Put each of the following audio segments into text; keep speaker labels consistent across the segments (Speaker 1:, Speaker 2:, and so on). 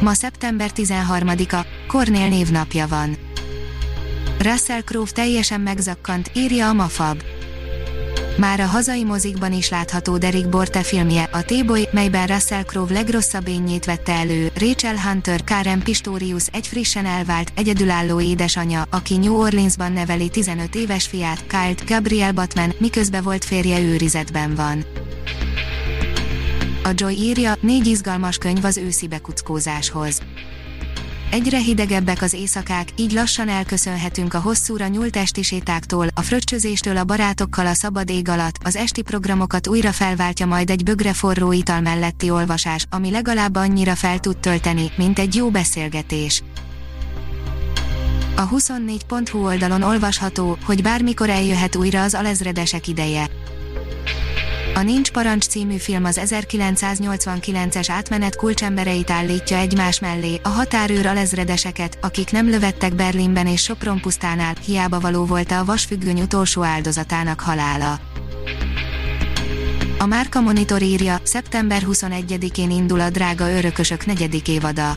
Speaker 1: Ma szeptember 13-a, Kornél névnapja van. Russell Crowe teljesen megzakkant, írja a Mafab. Már a hazai mozikban is látható Derek Borte filmje, a T-Boy, melyben Russell Crowe legrosszabb énjét vette elő, Rachel Hunter, Karen Pistorius egy frissen elvált, egyedülálló édesanyja, aki New Orleansban neveli 15 éves fiát, Kyle-t, Gabriel Batman, miközben volt férje őrizetben van. A Joy írja, négy izgalmas könyv az őszi bekuckózáshoz. Egyre hidegebbek az éjszakák, így lassan elköszönhetünk a hosszúra nyúlt esti sétáktól, a fröccsözéstől a barátokkal a szabad ég alatt, az esti programokat újra felváltja majd egy bögre forró ital melletti olvasás, ami legalább annyira fel tud tölteni, mint egy jó beszélgetés. A 24.hu oldalon olvasható, hogy bármikor eljöhet újra az alezredesek ideje. A Nincs Parancs című film az 1989-es átmenet kulcsembereit állítja egymás mellé, a határőr alezredeseket, akik nem lövettek Berlinben és Sopron pusztánál, hiába való volt a vasfüggöny utolsó áldozatának halála. A Márka Monitor írja, szeptember 21-én indul a Drága Örökösök negyedik évada.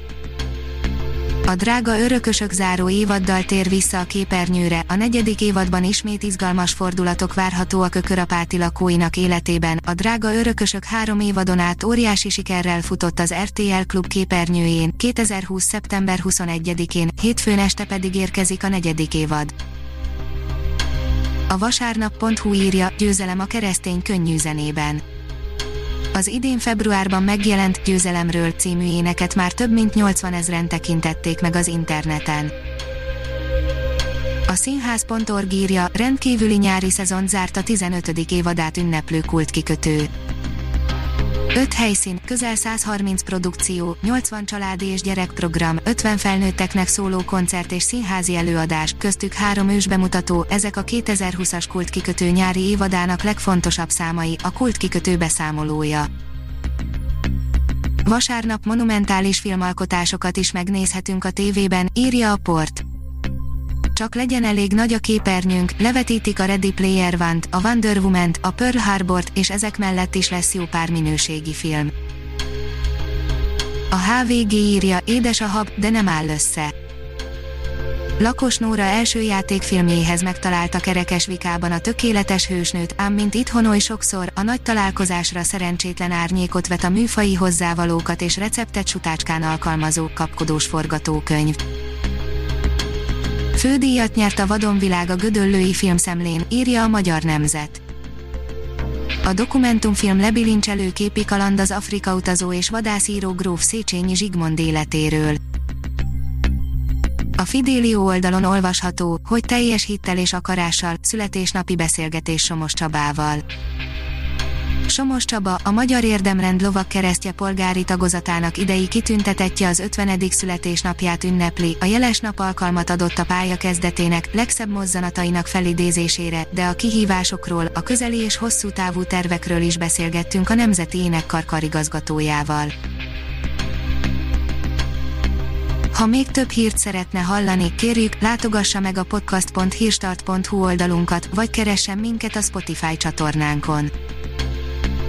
Speaker 1: A drága örökösök záró évaddal tér vissza a képernyőre, a negyedik évadban ismét izgalmas fordulatok várhatóak ökörapáti lakóinak életében. A drága örökösök három évadon át óriási sikerrel futott az RTL Klub képernyőjén, 2020. szeptember 21-én, hétfőn este pedig érkezik a negyedik évad. A vasárnap.hu írja, győzelem a keresztény könnyű zenében az idén februárban megjelent Győzelemről című éneket már több mint 80 ezren tekintették meg az interneten. A színház.org írja, rendkívüli nyári szezon zárt a 15. évadát ünneplő kultkikötő. 5 helyszín, közel 130 produkció, 80 családi és gyerekprogram, 50 felnőtteknek szóló koncert és színházi előadás, köztük három ősbemutató, ezek a 2020-as kultkikötő nyári évadának legfontosabb számai, a kultkikötő beszámolója. Vasárnap monumentális filmalkotásokat is megnézhetünk a tévében, írja a port csak legyen elég nagy a képernyőnk, levetítik a Ready Player one a Wonder woman a Pearl harbor és ezek mellett is lesz jó pár minőségi film. A HVG írja, édes a hab, de nem áll össze. Lakos Nóra első játékfilmjéhez megtalálta Kerekes Vikában a tökéletes hősnőt, ám mint itthon oly sokszor, a nagy találkozásra szerencsétlen árnyékot vet a műfai hozzávalókat és receptet sutácskán alkalmazó kapkodós forgatókönyv. Fődíjat nyert a vadonvilág a Gödöllői filmszemlén, írja a Magyar Nemzet. A dokumentumfilm lebilincselő képi kaland az Afrika utazó és vadászíró gróf Széchenyi Zsigmond életéről. A Fidélió oldalon olvasható, hogy teljes hittel és akarással, születésnapi beszélgetés Somos Csabával. Somos Csaba, a Magyar Érdemrend lovak keresztje polgári tagozatának idei kitüntetetje az 50. születésnapját ünnepli, a jeles nap alkalmat adott a pálya kezdetének, legszebb mozzanatainak felidézésére, de a kihívásokról, a közeli és hosszú távú tervekről is beszélgettünk a Nemzeti Énekkar karigazgatójával. Ha még több hírt szeretne hallani, kérjük, látogassa meg a podcast.hírstart.hu oldalunkat, vagy keressen minket a Spotify csatornánkon